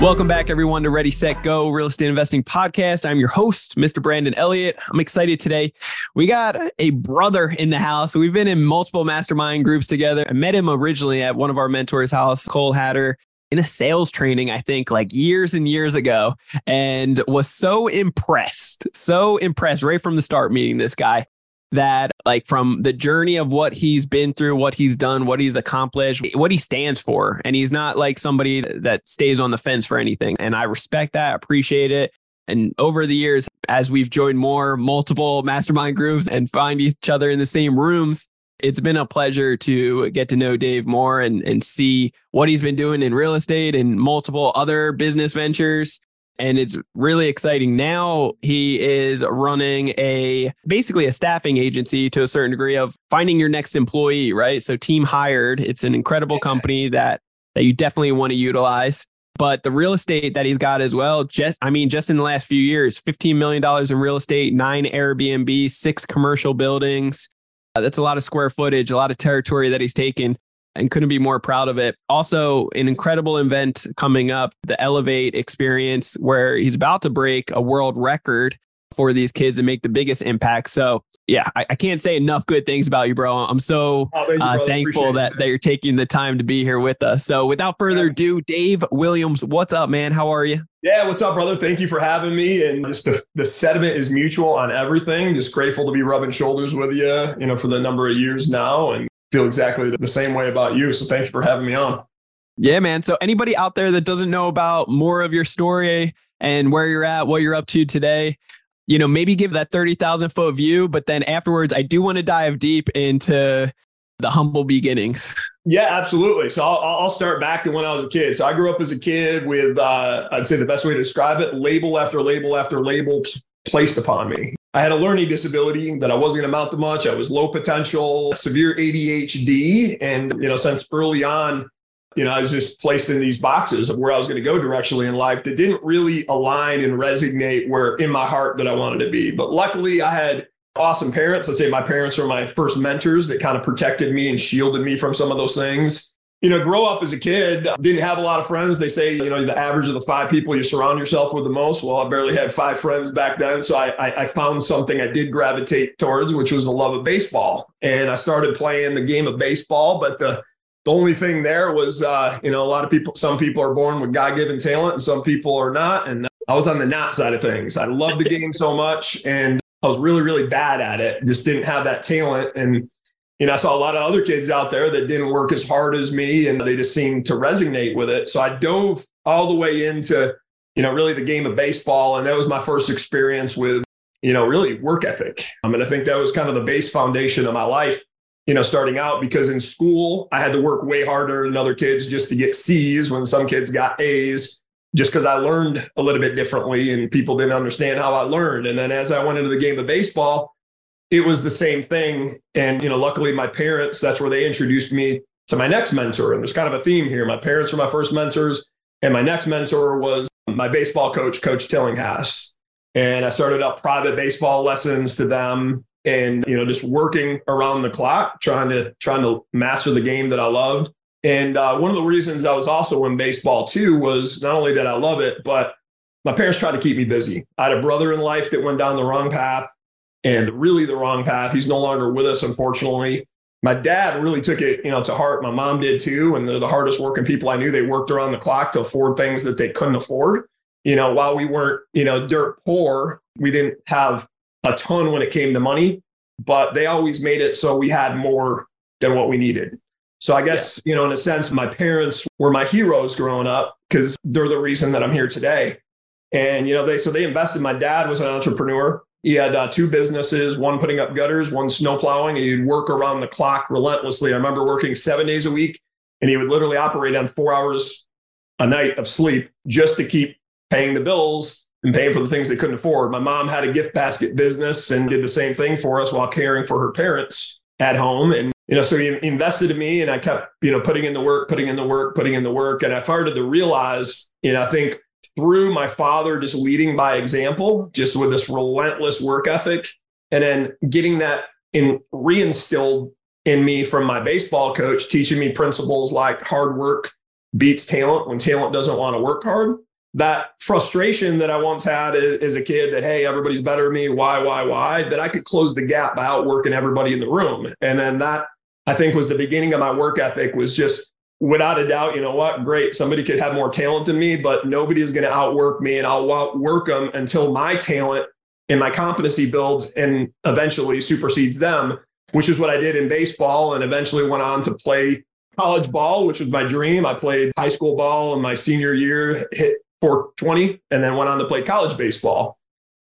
Welcome back, everyone, to Ready, Set, Go Real Estate Investing Podcast. I'm your host, Mr. Brandon Elliott. I'm excited today. We got a brother in the house. We've been in multiple mastermind groups together. I met him originally at one of our mentors' house, Cole Hatter, in a sales training, I think, like years and years ago, and was so impressed, so impressed right from the start meeting this guy that like from the journey of what he's been through, what he's done, what he's accomplished, what he stands for. And he's not like somebody that stays on the fence for anything. And I respect that, appreciate it. And over the years, as we've joined more multiple mastermind groups and find each other in the same rooms, it's been a pleasure to get to know Dave more and, and see what he's been doing in real estate and multiple other business ventures and it's really exciting. Now he is running a basically a staffing agency to a certain degree of finding your next employee, right? So team hired. It's an incredible company that that you definitely want to utilize. But the real estate that he's got as well, just I mean, just in the last few years, $15 million in real estate, nine Airbnb, six commercial buildings. Uh, that's a lot of square footage, a lot of territory that he's taken and couldn't be more proud of it. Also, an incredible event coming up, the Elevate experience, where he's about to break a world record for these kids and make the biggest impact. So, yeah, I, I can't say enough good things about you, bro. I'm so oh, you, uh, thankful that, that you're taking the time to be here with us. So, without further ado, Dave Williams, what's up, man? How are you? Yeah, what's up, brother? Thank you for having me. And just the, the sentiment is mutual on everything. Just grateful to be rubbing shoulders with you, you know, for the number of years now. And feel exactly the same way about you. So thank you for having me on. Yeah, man. So anybody out there that doesn't know about more of your story and where you're at, what you're up to today, you know, maybe give that 30,000 foot view, but then afterwards, I do want to dive deep into the humble beginnings. Yeah, absolutely. So I'll, I'll start back to when I was a kid. So I grew up as a kid with, uh, I'd say the best way to describe it, label after label after label placed upon me. I had a learning disability that I wasn't going to amount to much. I was low potential, severe ADHD. And, you know, since early on, you know, I was just placed in these boxes of where I was going to go directionally in life that didn't really align and resonate where in my heart that I wanted to be. But luckily, I had awesome parents. I say my parents were my first mentors that kind of protected me and shielded me from some of those things you know, grow up as a kid, didn't have a lot of friends. They say, you know, the average of the five people you surround yourself with the most. Well, I barely had five friends back then. So I, I, I, found something I did gravitate towards, which was the love of baseball. And I started playing the game of baseball. But the, the only thing there was, uh, you know, a lot of people, some people are born with God given talent and some people are not. And I was on the not side of things. I loved the game so much and I was really, really bad at it. Just didn't have that talent. And you know, I saw a lot of other kids out there that didn't work as hard as me and they just seemed to resonate with it. So I dove all the way into, you know, really the game of baseball. And that was my first experience with, you know, really work ethic. I mean, I think that was kind of the base foundation of my life, you know, starting out because in school, I had to work way harder than other kids just to get C's when some kids got A's just because I learned a little bit differently and people didn't understand how I learned. And then as I went into the game of baseball, it was the same thing. And, you know, luckily my parents, that's where they introduced me to my next mentor. And there's kind of a theme here. My parents were my first mentors. And my next mentor was my baseball coach, Coach Tillinghast. And I started out private baseball lessons to them and, you know, just working around the clock, trying to, trying to master the game that I loved. And uh, one of the reasons I was also in baseball too was not only did I love it, but my parents tried to keep me busy. I had a brother in life that went down the wrong path and really the wrong path. He's no longer with us, unfortunately. My dad really took it, you know, to heart. My mom did too, and they're the hardest working people I knew. They worked around the clock to afford things that they couldn't afford. You know, while we weren't, you know, dirt poor, we didn't have a ton when it came to money, but they always made it so we had more than what we needed. So I guess, yeah. you know, in a sense, my parents were my heroes growing up because they're the reason that I'm here today. And, you know, they, so they invested. My dad was an entrepreneur. He had uh, two businesses, one putting up gutters, one snow plowing. He'd work around the clock relentlessly. I remember working seven days a week, and he would literally operate on four hours a night of sleep just to keep paying the bills and paying for the things they couldn't afford. My mom had a gift basket business and did the same thing for us while caring for her parents at home. And, you know, so he invested in me and I kept, you know, putting in the work, putting in the work, putting in the work. And I started to realize, you know, I think through my father just leading by example, just with this relentless work ethic, and then getting that in reinstilled in me from my baseball coach, teaching me principles like hard work beats talent when talent doesn't want to work hard. That frustration that I once had as a kid that, hey, everybody's better than me, why, why, why, that I could close the gap by outworking everybody in the room. And then that I think was the beginning of my work ethic was just without a doubt, you know what? Great. Somebody could have more talent than me, but nobody is going to outwork me and I'll outwork them until my talent and my competency builds and eventually supersedes them, which is what I did in baseball and eventually went on to play college ball, which was my dream. I played high school ball in my senior year, hit 420, and then went on to play college baseball.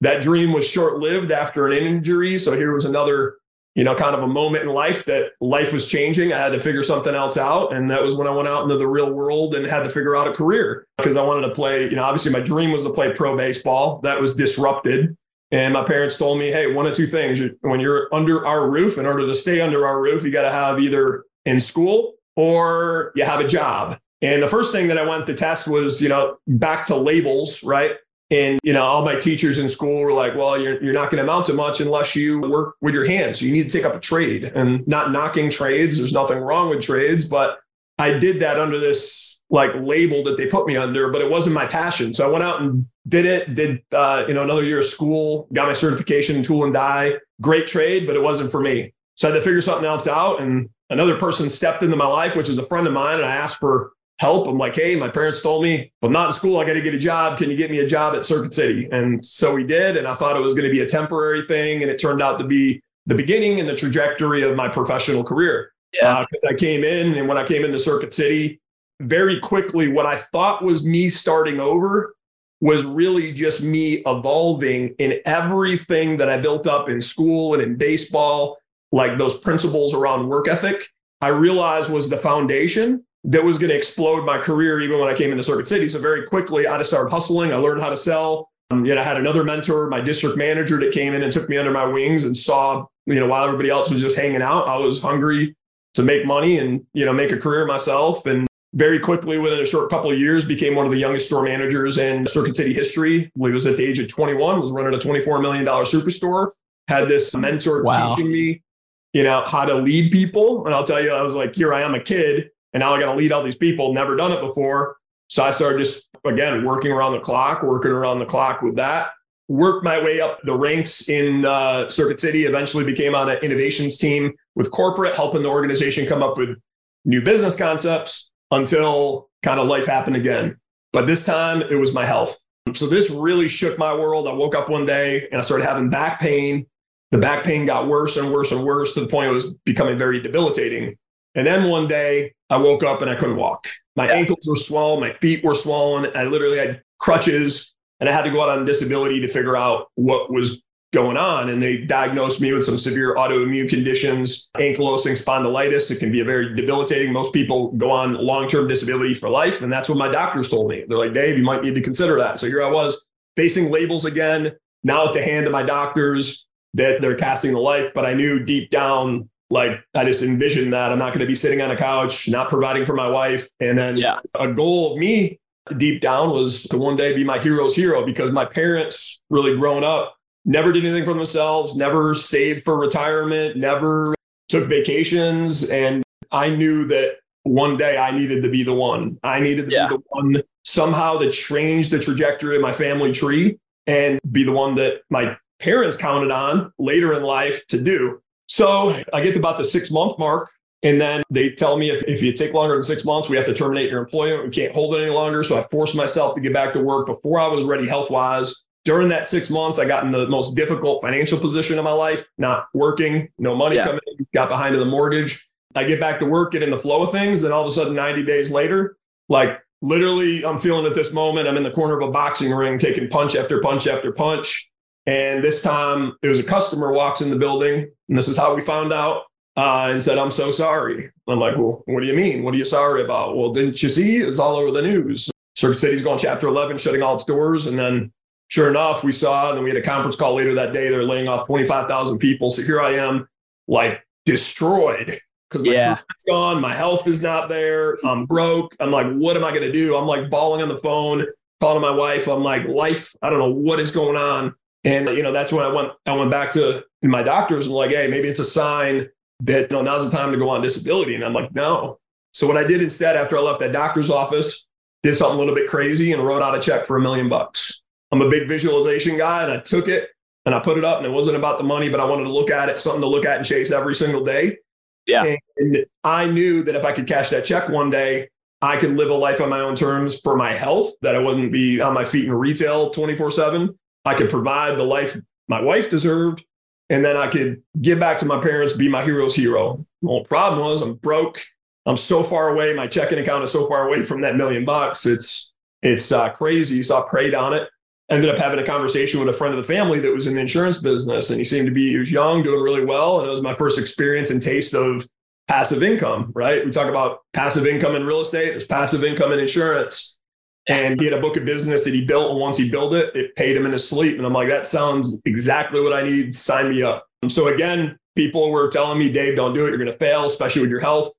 That dream was short lived after an injury. So here was another you know, kind of a moment in life that life was changing. I had to figure something else out. And that was when I went out into the real world and had to figure out a career because I wanted to play, you know, obviously my dream was to play pro baseball. That was disrupted. And my parents told me, hey, one of two things. When you're under our roof, in order to stay under our roof, you got to have either in school or you have a job. And the first thing that I went to test was, you know, back to labels, right? And you know, all my teachers in school were like, "Well, you're you're not going to amount to much unless you work with your hands. So you need to take up a trade." And not knocking trades, there's nothing wrong with trades, but I did that under this like label that they put me under, but it wasn't my passion. So I went out and did it. Did uh, you know another year of school, got my certification in tool and die. Great trade, but it wasn't for me. So I had to figure something else out. And another person stepped into my life, which is a friend of mine, and I asked for help. I'm like, hey, my parents told me if I'm not in school, I got to get a job. Can you get me a job at Circuit City? And so we did. And I thought it was going to be a temporary thing. And it turned out to be the beginning and the trajectory of my professional career. Yeah. Because uh, I came in and when I came into Circuit City, very quickly, what I thought was me starting over was really just me evolving in everything that I built up in school and in baseball, like those principles around work ethic. I realized was the foundation that was going to explode my career even when I came into Circuit City. So very quickly, I just started hustling. I learned how to sell. Um, know, I had another mentor, my district manager, that came in and took me under my wings and saw, you know, while everybody else was just hanging out, I was hungry to make money and you know make a career myself. And very quickly, within a short couple of years, became one of the youngest store managers in Circuit City history. I was at the age of 21, was running a 24 million dollar superstore. Had this mentor wow. teaching me, you know, how to lead people. And I'll tell you, I was like, here I am, a kid and now I got to lead all these people, never done it before. So I started just, again, working around the clock, working around the clock with that. Worked my way up the ranks in uh, Circuit City, eventually became on an innovations team with corporate, helping the organization come up with new business concepts until kind of life happened again. But this time it was my health. So this really shook my world. I woke up one day and I started having back pain. The back pain got worse and worse and worse to the point it was becoming very debilitating. And then one day I woke up and I couldn't walk. My yeah. ankles were swollen, my feet were swollen. I literally had crutches and I had to go out on disability to figure out what was going on. And they diagnosed me with some severe autoimmune conditions, ankylosing spondylitis. It can be a very debilitating. Most people go on long term disability for life. And that's what my doctors told me. They're like, Dave, you might need to consider that. So here I was facing labels again, now at the hand of my doctors that they're casting the light. But I knew deep down like I just envisioned that I'm not going to be sitting on a couch, not providing for my wife. And then yeah. a goal of me deep down was to one day be my hero's hero because my parents really growing up never did anything for themselves, never saved for retirement, never took vacations. And I knew that one day I needed to be the one. I needed to yeah. be the one somehow to change the trajectory of my family tree and be the one that my parents counted on later in life to do. So I get to about the six month mark. And then they tell me if, if you take longer than six months, we have to terminate your employment. We can't hold it any longer. So I forced myself to get back to work before I was ready health wise. During that six months, I got in the most difficult financial position of my life, not working, no money yeah. coming in, got behind in the mortgage. I get back to work, get in the flow of things. Then all of a sudden, 90 days later, like literally, I'm feeling at this moment, I'm in the corner of a boxing ring, taking punch after punch after punch. And this time it was a customer walks in the building, and this is how we found out, uh, and said, I'm so sorry. I'm like, well, what do you mean? What are you sorry about? Well, didn't you see? It's all over the news. Circuit City's going chapter 11, shutting all its doors. And then sure enough, we saw, and then we had a conference call later that day. They're laying off 25,000 people. So here I am, like destroyed because my Yeah. career's gone, my health is not there, I'm broke. I'm like, what am I going to do? I'm like bawling on the phone, calling my wife. I'm like, life, I don't know what is going on. And you know, that's when I went, I went back to my doctors were like, hey, maybe it's a sign that you know now's the time to go on disability. And I'm like, no. So what I did instead, after I left that doctor's office, did something a little bit crazy and wrote out a check for a million bucks. I'm a big visualization guy, and I took it and I put it up, and it wasn't about the money, but I wanted to look at it, something to look at and chase every single day. Yeah. And I knew that if I could cash that check one day, I could live a life on my own terms for my health, that I wouldn't be on my feet in retail 24 7. I could provide the life my wife deserved. And then I could give back to my parents, be my hero's hero. The problem was I'm broke. I'm so far away. My checking account is so far away from that million bucks. It's it's uh, crazy. So I prayed on it. Ended up having a conversation with a friend of the family that was in the insurance business, and he seemed to be he was young, doing really well, and it was my first experience and taste of passive income. Right? We talk about passive income in real estate. There's passive income in insurance. And he had a book of business that he built, and once he built it, it paid him in his sleep. And I'm like, that sounds exactly what I need. Sign me up. And so again, people were telling me, Dave, don't do it. You're going to fail, especially with your health.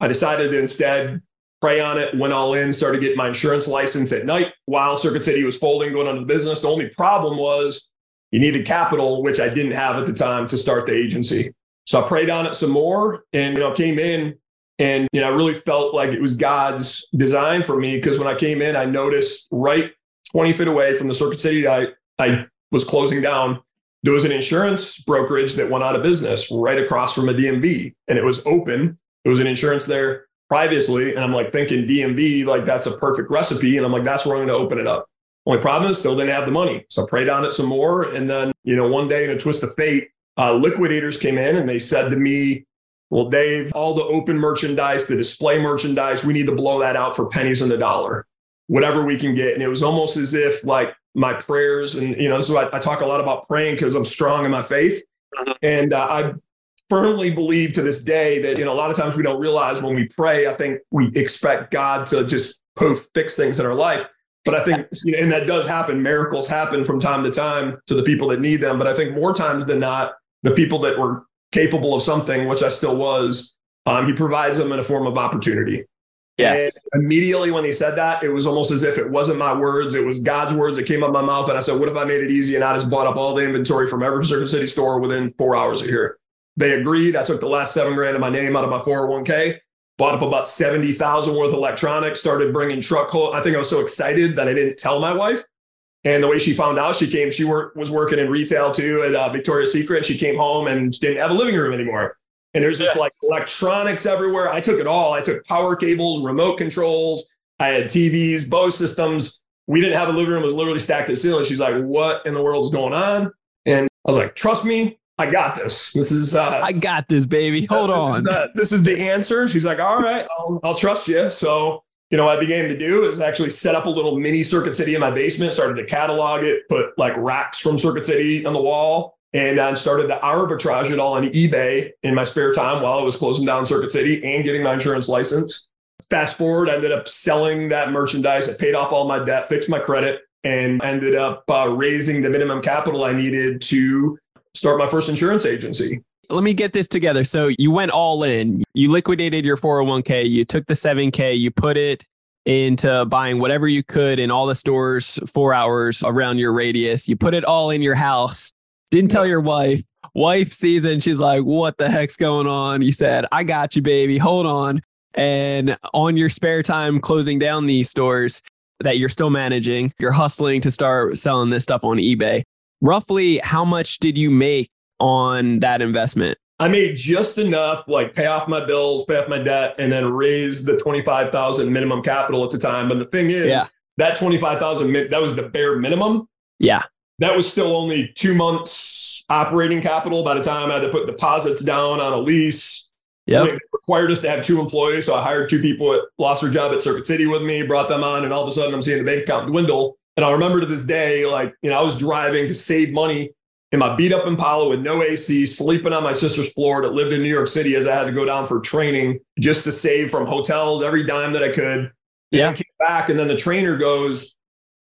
I decided to instead pray on it, went all in, started getting my insurance license at night while Circuit City was folding, going on the business. The only problem was you needed capital, which I didn't have at the time to start the agency. So I prayed on it some more and you know came in and you know I really felt like it was God's design for me because when I came in, I noticed right 20 feet away from the Circuit City I, I was closing down, there was an insurance brokerage that went out of business right across from a DMV and it was open. There was an insurance there previously. And I'm like thinking DMV, like that's a perfect recipe. And I'm like, that's where I'm going to open it up. Only problem is still didn't have the money. So I prayed on it some more. And then, you know, one day in a twist of fate, uh, liquidators came in and they said to me, well, Dave, all the open merchandise, the display merchandise, we need to blow that out for pennies on the dollar, whatever we can get. And it was almost as if like my prayers, and you know, so I, I talk a lot about praying because I'm strong in my faith. And uh, I firmly believe to this day that, you know, a lot of times we don't realize when we pray, I think we expect God to just poof, fix things in our life. But I think, you know, and that does happen. Miracles happen from time to time to the people that need them. But I think more times than not, the people that were capable of something, which I still was, um, he provides them in a form of opportunity. Yes. And immediately when he said that, it was almost as if it wasn't my words, it was God's words that came out of my mouth. And I said, What if I made it easy and I just bought up all the inventory from every Circuit City store within four hours of here? They agreed. I took the last seven grand of my name out of my 401k, bought up about 70,000 worth of electronics, started bringing truck. Whole, I think I was so excited that I didn't tell my wife. And the way she found out, she came, she worked, was working in retail too at uh, Victoria's Secret. She came home and didn't have a living room anymore. And there's just like electronics everywhere. I took it all. I took power cables, remote controls. I had TVs, Bose systems. We didn't have a living room. It was literally stacked to the ceiling. She's like, what in the world is going on? And I was like, trust me, I got this. This is, uh, I got this, baby. Hold this on. Is, uh, this is the answer. She's like, all right, I'll, I'll trust you. So, you know, what I began to do is actually set up a little mini Circuit City in my basement, started to catalog it, put like racks from Circuit City on the wall, and then started to arbitrage it all on eBay in my spare time while I was closing down Circuit City and getting my insurance license. Fast forward, I ended up selling that merchandise. I paid off all my debt, fixed my credit, and ended up uh, raising the minimum capital I needed to start my first insurance agency. Let me get this together. So you went all in. You liquidated your 401k. You took the 7k. You put it into buying whatever you could in all the stores four hours around your radius. You put it all in your house. Didn't tell your wife. Wife sees it and she's like, "What the heck's going on?" You said, "I got you, baby. Hold on." And on your spare time, closing down these stores that you're still managing, you're hustling to start selling this stuff on eBay. Roughly, how much did you make on that investment? I made just enough, like pay off my bills, pay off my debt, and then raise the twenty five thousand minimum capital at the time. But the thing is, Yeah. that twenty five thousand that was the bare minimum. Yeah. That was still only two months operating capital. By the time I had to put deposits down on a lease, it required us to have two employees. So I hired two people that lost their job at Circuit City with me, brought them on, and all of a sudden I'm seeing the bank account dwindle. And I remember to this day, like, you know, I was driving to save money in my beat up Impala with no AC, sleeping on my sister's floor that lived in New York City as I had to go down for training just to save from hotels every dime that I could. Yeah. I came back, and then the trainer goes,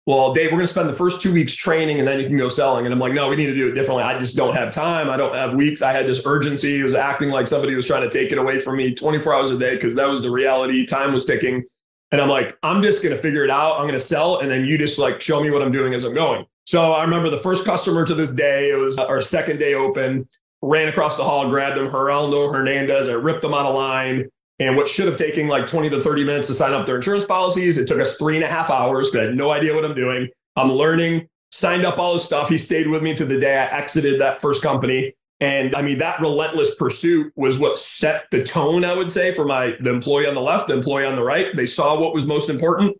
well, Dave, we're going to spend the first two weeks training and then you can go selling. And I'm like, no, we need to do it differently. I just don't have time. I don't have weeks. I had this urgency. It was acting like somebody was trying to take it away from me 24 hours a day because that was the reality. Time was ticking. And I'm like, I'm just going to figure it out. I'm going to sell. And then you just like show me what I'm doing as I'm going. So I remember the first customer to this day, it was our second day open, ran across the hall, grabbed him, Geraldo Hernandez. I ripped them on a line. And what should have taken like 20 to 30 minutes to sign up their insurance policies, it took us three and a half hours. I had no idea what I'm doing. I'm learning, signed up all his stuff. He stayed with me to the day I exited that first company. And I mean, that relentless pursuit was what set the tone, I would say, for my the employee on the left, the employee on the right. They saw what was most important.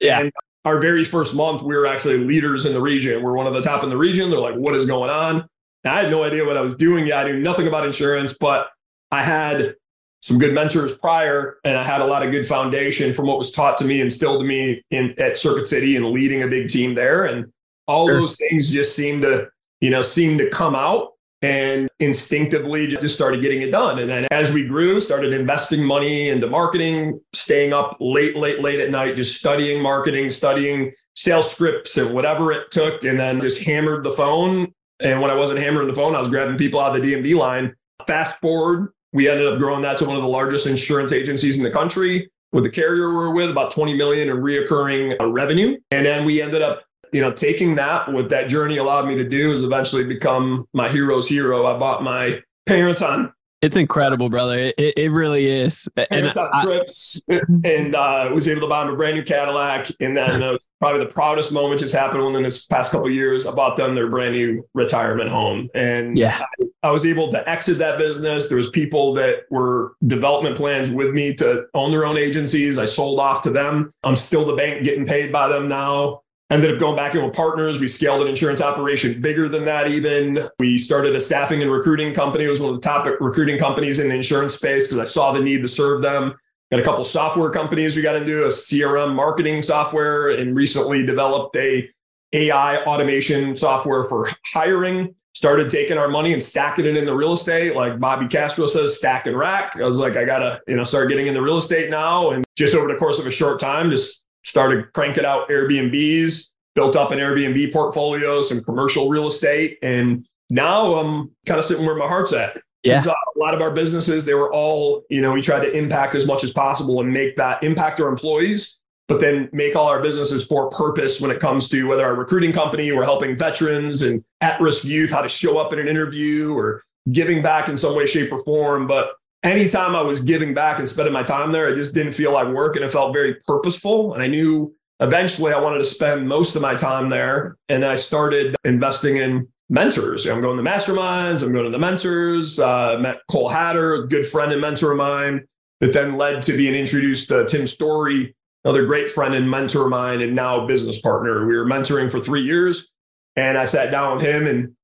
Yeah. And our very first month, we were actually leaders in the region. We're one of the top in the region. They're like, what is going on? And I had no idea what I was doing yet. I knew nothing about insurance, but I had some good mentors prior, and I had a lot of good foundation from what was taught to me, instilled to me in at Circuit City and leading a big team there. And all sure. those things just seemed to, you know, seem to come out and instinctively just started getting it done. And then as we grew, started investing money into marketing, staying up late, late, late at night, just studying marketing, studying sales scripts and whatever it took, and then just hammered the phone. And when I wasn't hammering the phone, I was grabbing people out of the DMV line. Fast forward, we ended up growing that to one of the largest insurance agencies in the country with the carrier we were with, about 20 million in reoccurring revenue. And then we ended up, you know, taking that, what that journey allowed me to do is eventually become my hero's hero. I bought my parents on it's incredible, brother. It, it really is. Parents and on I, trips, and uh, was able to buy them a brand new Cadillac. And then uh, probably the proudest moment just happened in this past couple years. I bought them their brand new retirement home, and yeah, I, I was able to exit that business. There was people that were development plans with me to own their own agencies. I sold off to them. I'm still the bank getting paid by them now ended up going back in with partners. We scaled an insurance operation bigger than that, even. We started a staffing and recruiting company. It was one of the top recruiting companies in the insurance space because I saw the need to serve them. Got a couple software companies we got into, a CRM marketing software, and recently developed a AI automation software for hiring. Started taking our money and stacking it in the real estate, like Bobby Castro says, stack and rack. I was like, I gotta, you know, start getting in the real estate now. And just over the course of a short time, just started cranking out Airbnbs, built up an Airbnb portfolio, some commercial real estate. And now I'm kind of sitting where my heart's at. Yeah. A lot of our businesses, they were all, you know, we tried to impact as much as possible and make that impact our employees, but then make all our businesses for purpose when it comes to whether our recruiting company, we're helping veterans and at risk youth how to show up in an interview or giving back in some way, shape, or form. But anytime I was giving back and spending my time there, it just didn't feel like work and it felt very purposeful. And I knew eventually I wanted to spend most of my time there. And I started investing in mentors. I'm going to masterminds, I'm going to the mentors, uh, met Cole Hatter, a good friend and mentor of mine, that then led to being introduced to Tim Storey, another great friend and mentor of mine, and now business partner. We were mentoring for three years. And I sat down with him and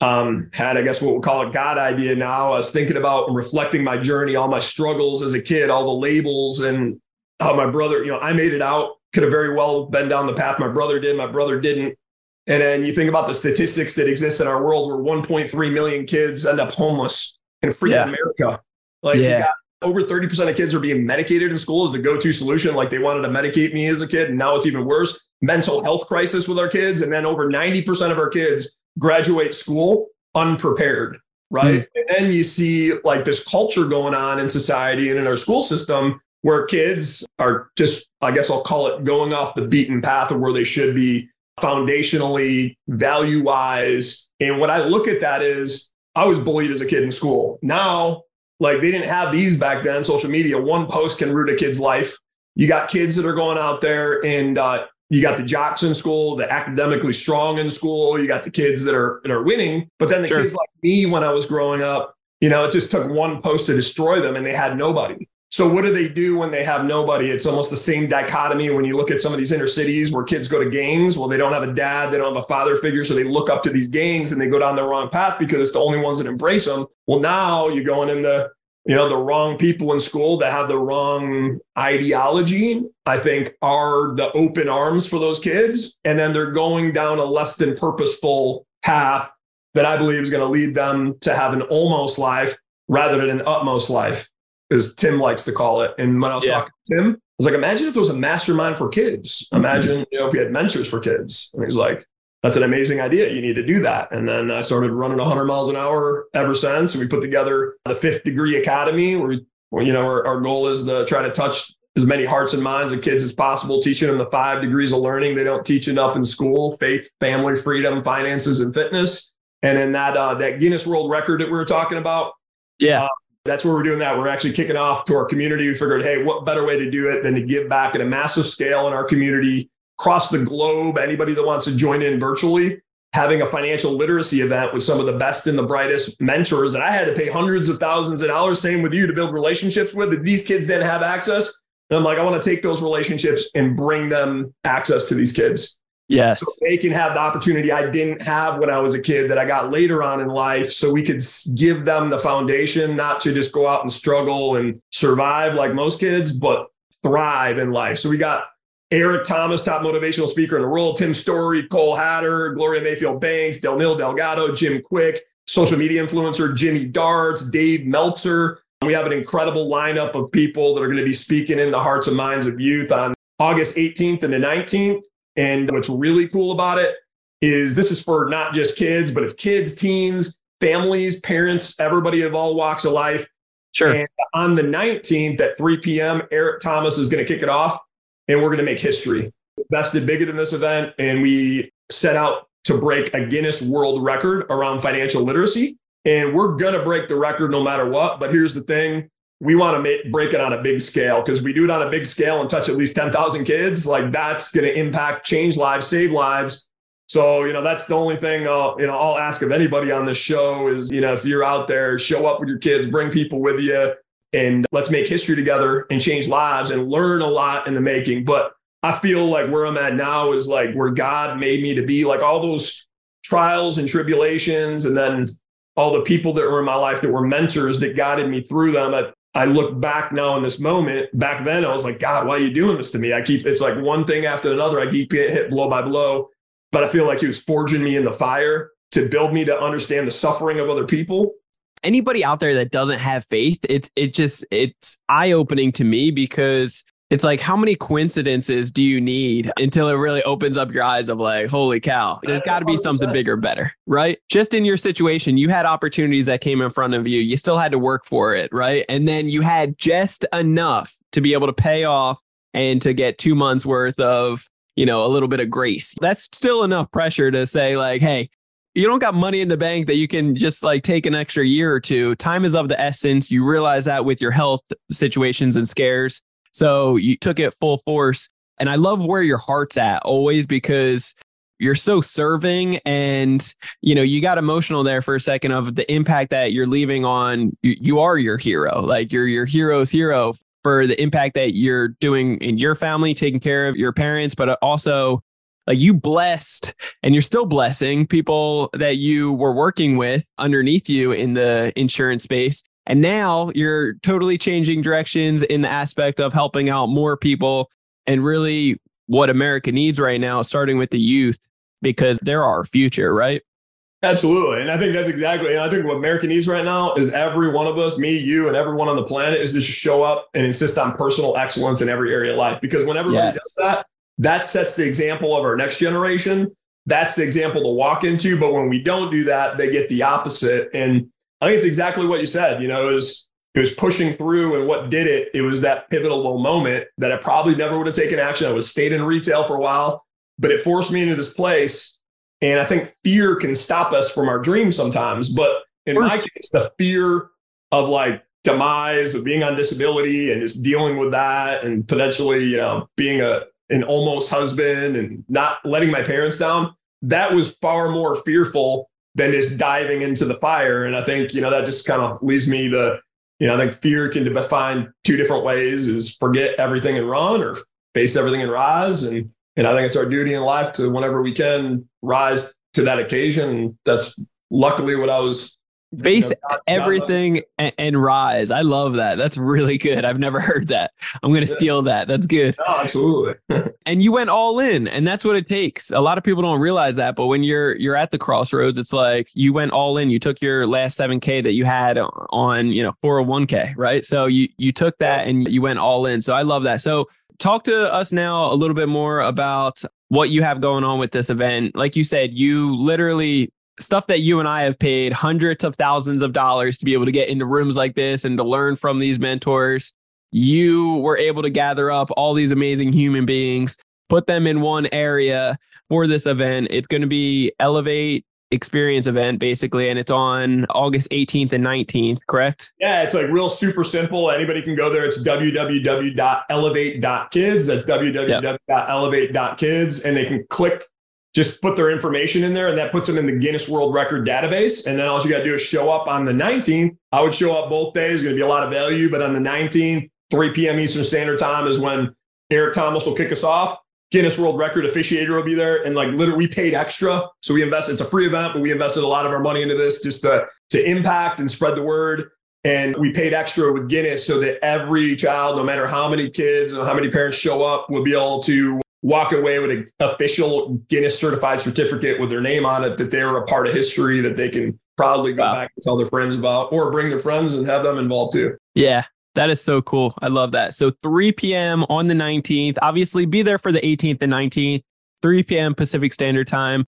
um, had, I guess, what we'll call a God idea now. I was thinking about reflecting my journey, all my struggles as a kid, all the labels, and how my brother, you know, I made it out, could have very well been down the path my brother did, my brother didn't. And then you think about the statistics that exist in our world where 1.3 million kids end up homeless in freaking yeah. America. Like, yeah. you got over 30% of kids are being medicated in school as the go to solution. Like, they wanted to medicate me as a kid, and now it's even worse. Mental health crisis with our kids. And then over 90% of our kids graduate school unprepared, right? Mm. And then you see like this culture going on in society and in our school system where kids are just, I guess I'll call it going off the beaten path of where they should be foundationally, value wise. And what I look at that is I was bullied as a kid in school. Now, like they didn't have these back then, social media. One post can root a kid's life. You got kids that are going out there and uh, you got the jocks in school, the academically strong in school. You got the kids that are that are winning. But then the sure. kids like me, when I was growing up, you know, it just took one post to destroy them, and they had nobody. So what do they do when they have nobody? It's almost the same dichotomy when you look at some of these inner cities where kids go to gangs. Well, they don't have a dad, they don't have a father figure, so they look up to these gangs and they go down the wrong path because it's the only ones that embrace them. Well, now you're going in the you know, the wrong people in school that have the wrong ideology, I think are the open arms for those kids. And then they're going down a less than purposeful path that I believe is going to lead them to have an almost life rather than an utmost life, as Tim likes to call it. And when I was yeah. talking to Tim, I was like, imagine if there was a mastermind for kids. Mm-hmm. Imagine, you know, if we had mentors for kids. And he's like, that's an amazing idea. You need to do that. And then I started running 100 miles an hour ever since. We put together the Fifth Degree Academy, where, where you know, our, our goal is to try to touch as many hearts and minds of kids as possible, teaching them the five degrees of learning they don't teach enough in school: faith, family, freedom, finances, and fitness. And then that uh, that Guinness World Record that we were talking about, yeah, uh, that's where we're doing that. We're actually kicking off to our community. We figured, hey, what better way to do it than to give back at a massive scale in our community, across the globe. Anybody that wants to join in virtually, having a financial literacy event with some of the best and the brightest mentors that I had to pay hundreds of thousands of dollars, same with you, to build relationships with. That these kids didn't have access and I'm like, I want to take those relationships and bring them access to these kids. Yes. So they can have the opportunity I didn't have when I was a kid that I got later on in life. So we could give them the foundation, not to just go out and struggle and survive like most kids, but thrive in life. So we got Eric Thomas, top motivational speaker in the world, Tim Storey, Cole Hatter, Gloria Mayfield Banks, Del Nil Delgado, Jim Kwik, social media influencer Jimmy Darts, Dave Meltzer, we have an incredible lineup of people that are going to be speaking in the hearts and minds of youth on August 18th and the 19th. And what's really cool about it is this is for not just kids, but it's kids, teens, families, parents, everybody of all walks of life. Sure. And on the 19th at 3 p.m., Eric Thomas is going to kick it off and we're going to make history. Invested bigger than this event. And we set out to break a Guinness World Record around financial literacy. And we're going to break the record no matter what. But here's the thing we want to make, break it on a big scale because we do it on a big scale and touch at least 10,000 kids. Like that's going to impact, change lives, save lives. So, you know, that's the only thing, uh, you know, I'll ask of anybody on this show is, you know, if you're out there, show up with your kids, bring people with you, and let's make history together and change lives and learn a lot in the making. But I feel like where I'm at now is like where God made me to be, like all those trials and tribulations. And then all the people that were in my life that were mentors that guided me through them. I, I look back now in this moment. Back then, I was like, God, why are you doing this to me? I keep it's like one thing after another. I keep getting hit blow by blow, but I feel like He was forging me in the fire to build me to understand the suffering of other people. Anybody out there that doesn't have faith, it's it just it's eye opening to me because it's like how many coincidences do you need until it really opens up your eyes of like holy cow there's got to be something bigger better right? Just in your situation you had opportunities that came in front of you you still had to work for it right? And then you had just enough to be able to pay off and to get 2 months worth of you know a little bit of grace. That's still enough pressure to say like hey you don't got money in the bank that you can just like take an extra year or two. Time is of the essence. You realize that with your health situations and scares. So you took it full force. And I love where your heart's at always because you're so serving and you know you got emotional there for a second of the impact that you're leaving on you, you are your hero like you're your hero's hero for the impact that you're doing in your family taking care of your parents but also like you blessed and you're still blessing people that you were working with underneath you in the insurance space and now you're totally changing directions in the aspect of helping out more people and really what America needs right now, starting with the youth, because they're our future, right? Absolutely. And I think that's exactly, I think what America needs right now is every one of us, me, you, and everyone on the planet is just show up and insist on personal excellence in every area of life. Because when everybody yes. does that, that sets the example of our next generation. That's the example to walk into. But when we don't do that, they get the opposite. And I think it's exactly what you said. You know, it was it was pushing through, and what did it? It was that pivotal moment that I probably never would have taken action. I was stayed in retail for a while, but it forced me into this place. And I think fear can stop us from our dreams sometimes. But in my case, the fear of like demise of being on disability and just dealing with that and potentially, you know, being a an almost husband and not letting my parents down, that was far more fearful than just diving into the fire. And I think, you know, that just kind of leads me to, you know, I think fear can define two different ways is forget everything and run or face everything and rise. And, and I think it's our duty in life to, whenever we can, rise to that occasion. That's luckily what I was face everything and, and, rise. I love that. That's really good. I've never heard that. I'm going to yeah. steal that. That's good. No, absolutely. and you went all in, and that's what it takes. A lot of people don't realize that, but when you're you're at the crossroads, it's like you went all in. You took your last 7k that you had on, you know, 401k, right? So you you took that and you went all in. So I love that. So talk to us now a little bit more about what you have going on with this event. Like you said, you literally stuff that you and I have paid hundreds of thousands of dollars to be able to get into rooms like this and to learn from these mentors. You were able to gather up all these amazing human beings, put them in one area for this event. It's going to be Elevate experience event basically and it's on august 18th and 19th correct? Yeah it's like real super simple. Anybody can go there. It's www.elevate.kids that's www.elevate.kids and they can click just put their information in there and that puts them in the guinness world record database and then all you got to do is show up on the 19th i would show up both days going to be a lot of value but on the 19th 3 p.m eastern standard time is when eric thomas will kick us off Guinness World Record officiator will be there. And like literally we paid extra. So we invested, it's a free event, but we invested a lot of our money into this just to, to impact and spread the word. And we paid extra with Guinness so that every child, no matter how many kids or how many parents show up, will be able to walk away with an official Guinness certified certificate with their name on it that they were a part of history that they can proudly go wow. back and tell their friends about or bring their friends and have them involved too. Yeah. That is so cool. I love that. So 3 p.m. on the 19th. Obviously, be there for the 18th and 19th, 3 p.m. Pacific Standard Time.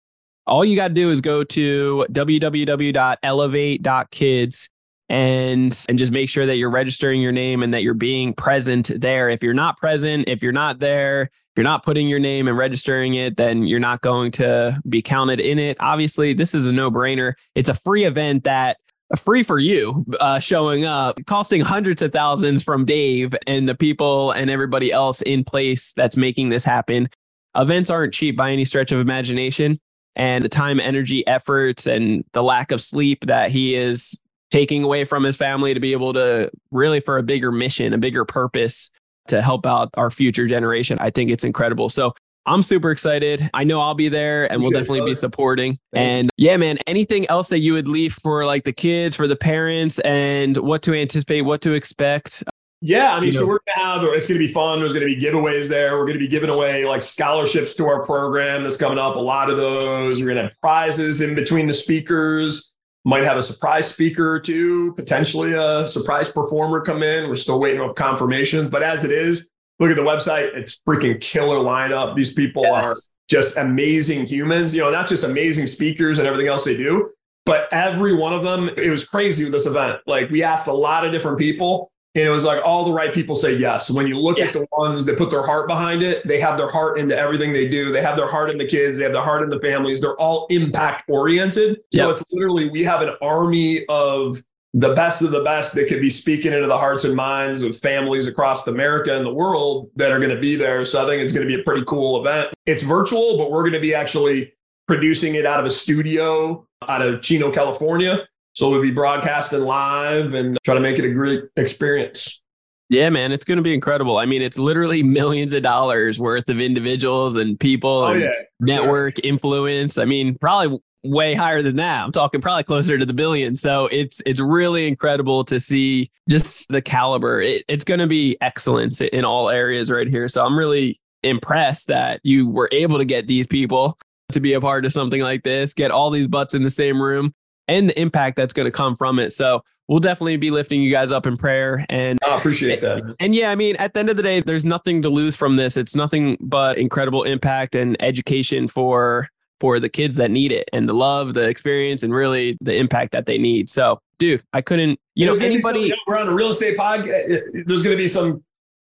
All you got to do is go to www.elevate.kids and and just make sure that you're registering your name and that you're being present there. If you're not present, if you're not there, you're not putting your name and registering it, then you're not going to be counted in it. Obviously, this is a no-brainer. It's a free event that free for you uh, showing up, costing hundreds of thousands from Dave and the people and everybody else in place that's making this happen. Events aren't cheap by any stretch of imagination. And the time, energy, efforts, and the lack of sleep that he is taking away from his family to be able to really for a bigger mission, a bigger purpose to help out our future generation. I think it's incredible. So I'm super excited. I know I'll be there and we'll definitely be supporting. And yeah, man, anything else that you would leave for like the kids, for the parents, and what to anticipate, what to expect? Yeah, I mean, you so we're gonna have it's gonna be fun. There's gonna be giveaways there. We're gonna be giving away like scholarships to our program that's coming up. A lot of those. We're gonna have prizes in between the speakers. Might have a surprise speaker or two, potentially a surprise performer come in. We're still waiting on confirmation, but as it is, look at the website. It's freaking killer lineup. These people yes. are just amazing humans, you know, not just amazing speakers and everything else they do, but every one of them, it was crazy with this event. Like we asked a lot of different people and it was like all the right people say yes. When you look yeah. at the ones that put their heart behind it, they have their heart into everything they do. They have their heart in the kids, they have their heart in the families. They're all impact oriented. So yep. it's literally we have an army of the best of the best that could be speaking into the hearts and minds of families across America and the world that are going to be there. So I think it's going to be a pretty cool event. It's virtual, but we're going to be actually producing it out of a studio out of Chino, California. So we'll be broadcasting live and try to make it a great experience. Yeah, man, it's going to be incredible. I mean, it's literally millions of dollars worth of individuals and people oh, and yeah, network sure. influence. I mean, probably way higher than that. I'm talking probably closer to the billion. So it's it's really incredible to see just the caliber. It, it's going to be excellence in all areas right here. So I'm really impressed that you were able to get these people to be a part of something like this, get all these butts in the same room, and the impact that's going to come from it. So we'll definitely be lifting you guys up in prayer and I appreciate that. And, yeah, I mean, at the end of the day, there's nothing to lose from this. It's nothing but incredible impact and education for for the kids that need it and the love, the experience, and really the impact that they need. So, dude, I couldn't, you know, anybody. You know, we're on a real estate podcast. Eh, eh, there's going to be some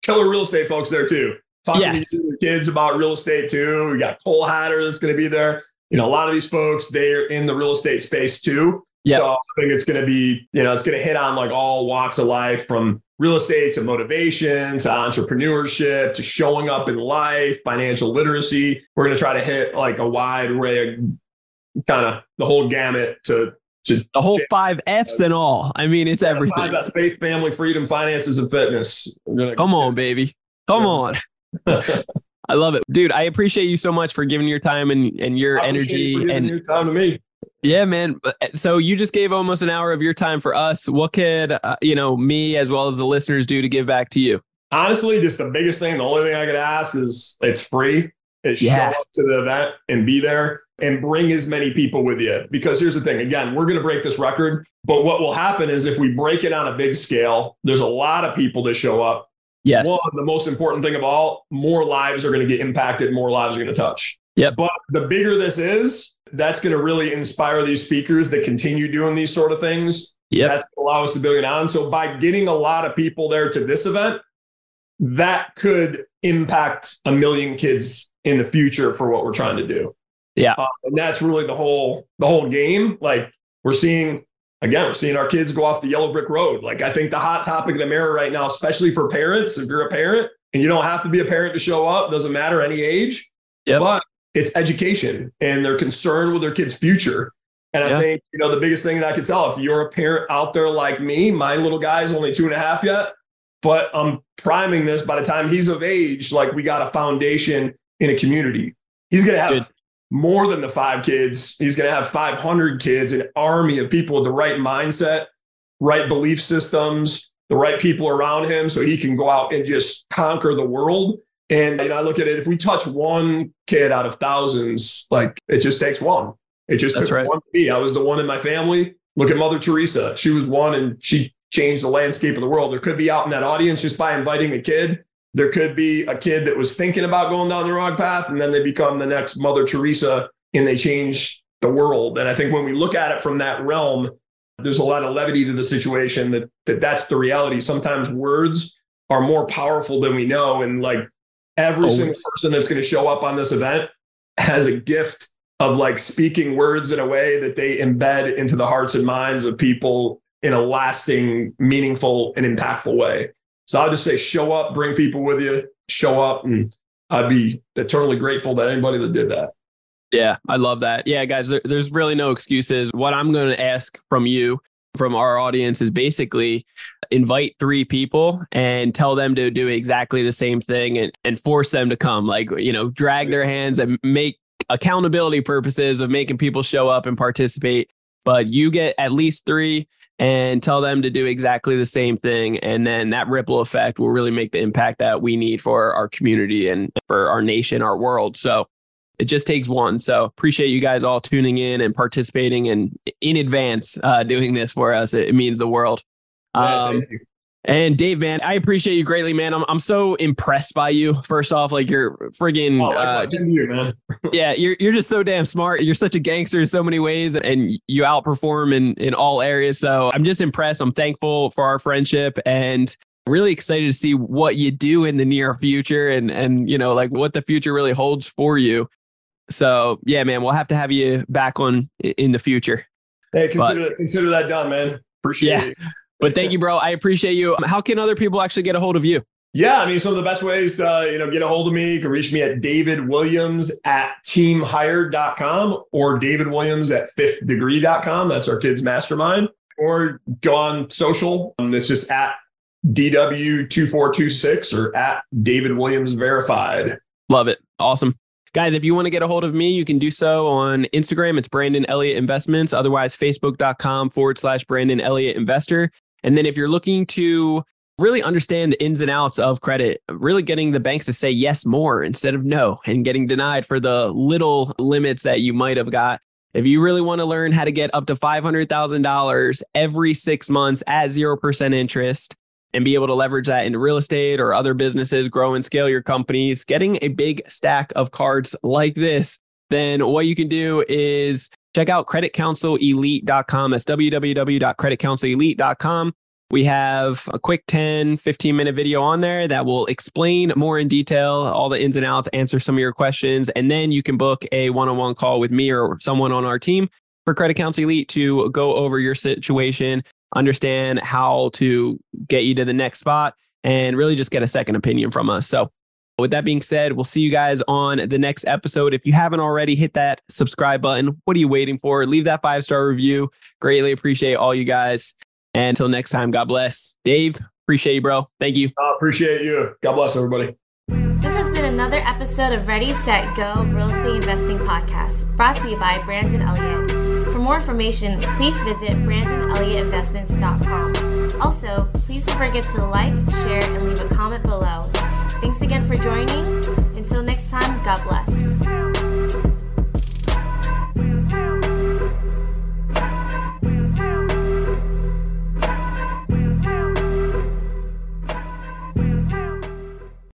killer real estate folks there too. Talking yes. to kids about real estate too. We got Cole Hatter that's going to be there. You know, a lot of these folks, they're in the real estate space too. Yep. So I think it's going to be, you know, it's going to hit on like all walks of life from real estate to motivation to entrepreneurship to showing up in life, financial literacy. We're going to try to hit like a wide array of kind of the whole gamut to to the whole five F's and all. I mean, it's everything. Five F's, faith, family, freedom, finances, and fitness. Come on, baby. Come on. I love it, dude. I appreciate you so much for giving your time and and your energy you and your time to me. Yeah, man. Eh, so you just gave almost an hour of your time for us. What could uh, you know me as well as the listeners do to give back to you? Honestly, just the biggest thing. The only thing I could ask is it's free. Is yeah. show up to the event and be there and bring as many people with you. Because here's the thing again, we're going to break this record. But what will happen is if we break it on a big scale, there's a lot of people to show up. Yes. One, the most important thing of all, more lives are going to get impacted, more lives are going to touch. Yep. But the bigger this is, that's going to really inspire these speakers that continue doing these sort of things. Yeah. That's going to allow us to build it on. So by getting a lot of people there to this event, that could impact a million kids in the future for what we're trying to do. Yeah. Uh, and that's really the whole the whole game. Like we're seeing again, we're seeing our kids go off the yellow brick road. Like I think the hot topic of the mirror right now, especially for parents, if you're a parent and you don't have to be a parent to show up, doesn't matter any age. Yep. But it's education and they're concerned with their kids' future. And I Yeah. think, you know, the biggest thing that I could tell, if you're a parent out there like me, my little guy is only two and a half yet, but I'm priming this by the time he's of age, like we got a foundation in a community. He's going to have Good. More than the five kids. He's going to have 500 kids, an army of people with the right mindset, right belief systems, the right people around him so he can go out and just conquer the world. And you know, I look at it, if we touch one kid out of thousands, like it just takes one. It just That's right. one to be. I was the one in my family. Look at Mother Teresa. She was one and she changed the landscape of the world. There could be out in that audience just by inviting a kid. There could be a kid that was thinking about going down the wrong path and then they become the next Mother Teresa and they change the world. And I think when we look at it from that realm, there's a lot of levity to the situation that, that that's the reality. Sometimes words are more powerful than we know. And like every single person that's going to show up on this event has a gift of like speaking words in a way that they embed into the hearts and minds of people in a lasting, meaningful, and impactful way. So I'll just say, show up, bring people with you, show up, and I'd be eternally grateful to anybody that did that. Yeah, I love that. Yeah, guys, there, there's really no excuses. What I'm going to ask from you, from our audience, is basically invite three people and tell them to do exactly the same thing and, and force them to come. Like, you know, drag their hands and make accountability purposes of making people show up and participate. But you get at least three and tell them to do exactly the same thing. And then that ripple effect will really make the impact that we need for our community and for our nation, our world. So, it just takes one. So appreciate you guys all tuning in and participating and in advance uh, doing this for us. It, it means the world. Yeah, Um, thank you. And Dave, man, I appreciate you greatly, man. I'm I'm so impressed by you. First off, like you're friggin' Oh, uh, just, same you, man. yeah, you're you're just so damn smart. You're such a gangster in so many ways, and you outperform in in all areas. So I'm just impressed. I'm thankful for our friendship and really excited to see what you do in the near future and and you know like what the future really holds for you. So yeah, man, we'll have to have you back on in the future. Hey, consider that, consider that done, man. Appreciate Yeah. it. But thank you, bro. I appreciate you. How can other people actually get a hold of you? Yeah, I mean, some of the best ways to you know get a hold of me, you can reach me at David Williams at teamhired.com or David Williams at fifthdegree.com. That's our kids mastermind. Or go on social. Um, it's just at DW2426 or at David Williams Verified. Love it. Awesome. Guys, if you want to get a hold of me, you can do so on Instagram. It's Brandon Elliott Investments. Otherwise, facebook.com forward slash Brandon Elliott Investor. And then if you're looking to really understand the ins and outs of credit, really getting the banks to say yes more instead of no and getting denied for the little limits that you might have got. If you really want to learn how to get up to $500,000 every six months at 0% interest, and be able to leverage that into real estate or other businesses, grow and scale your companies, getting a big stack of cards like this, then what you can do is check out creditcounselelite.com. That's www.creditcounselelite.com. We have a quick 10, 15 minute video on there that will explain more in detail all the ins and outs, answer some of your questions, and then you can book a one on one call with me or someone on our team for Credit Counsel Elite to go over your situation, understand how to get you to the next spot, and really just get a second opinion from us. So, with that being said, we'll see you guys on the next episode. If you haven't already, hit that subscribe button. What are you waiting for? Leave that five star review. Greatly appreciate all you guys. And until next time, God bless. Dave, appreciate you, bro. Thank you. I appreciate you. God bless everybody. This has been another episode of Ready, Set, Go Real Estate Investing Podcast, brought to you by Brandon Elliott. For more information, please visit BrandonElliottInvestments.com. Also, please don't forget to like, share, and leave a comment below. Thanks again for joining. Until next time, God bless.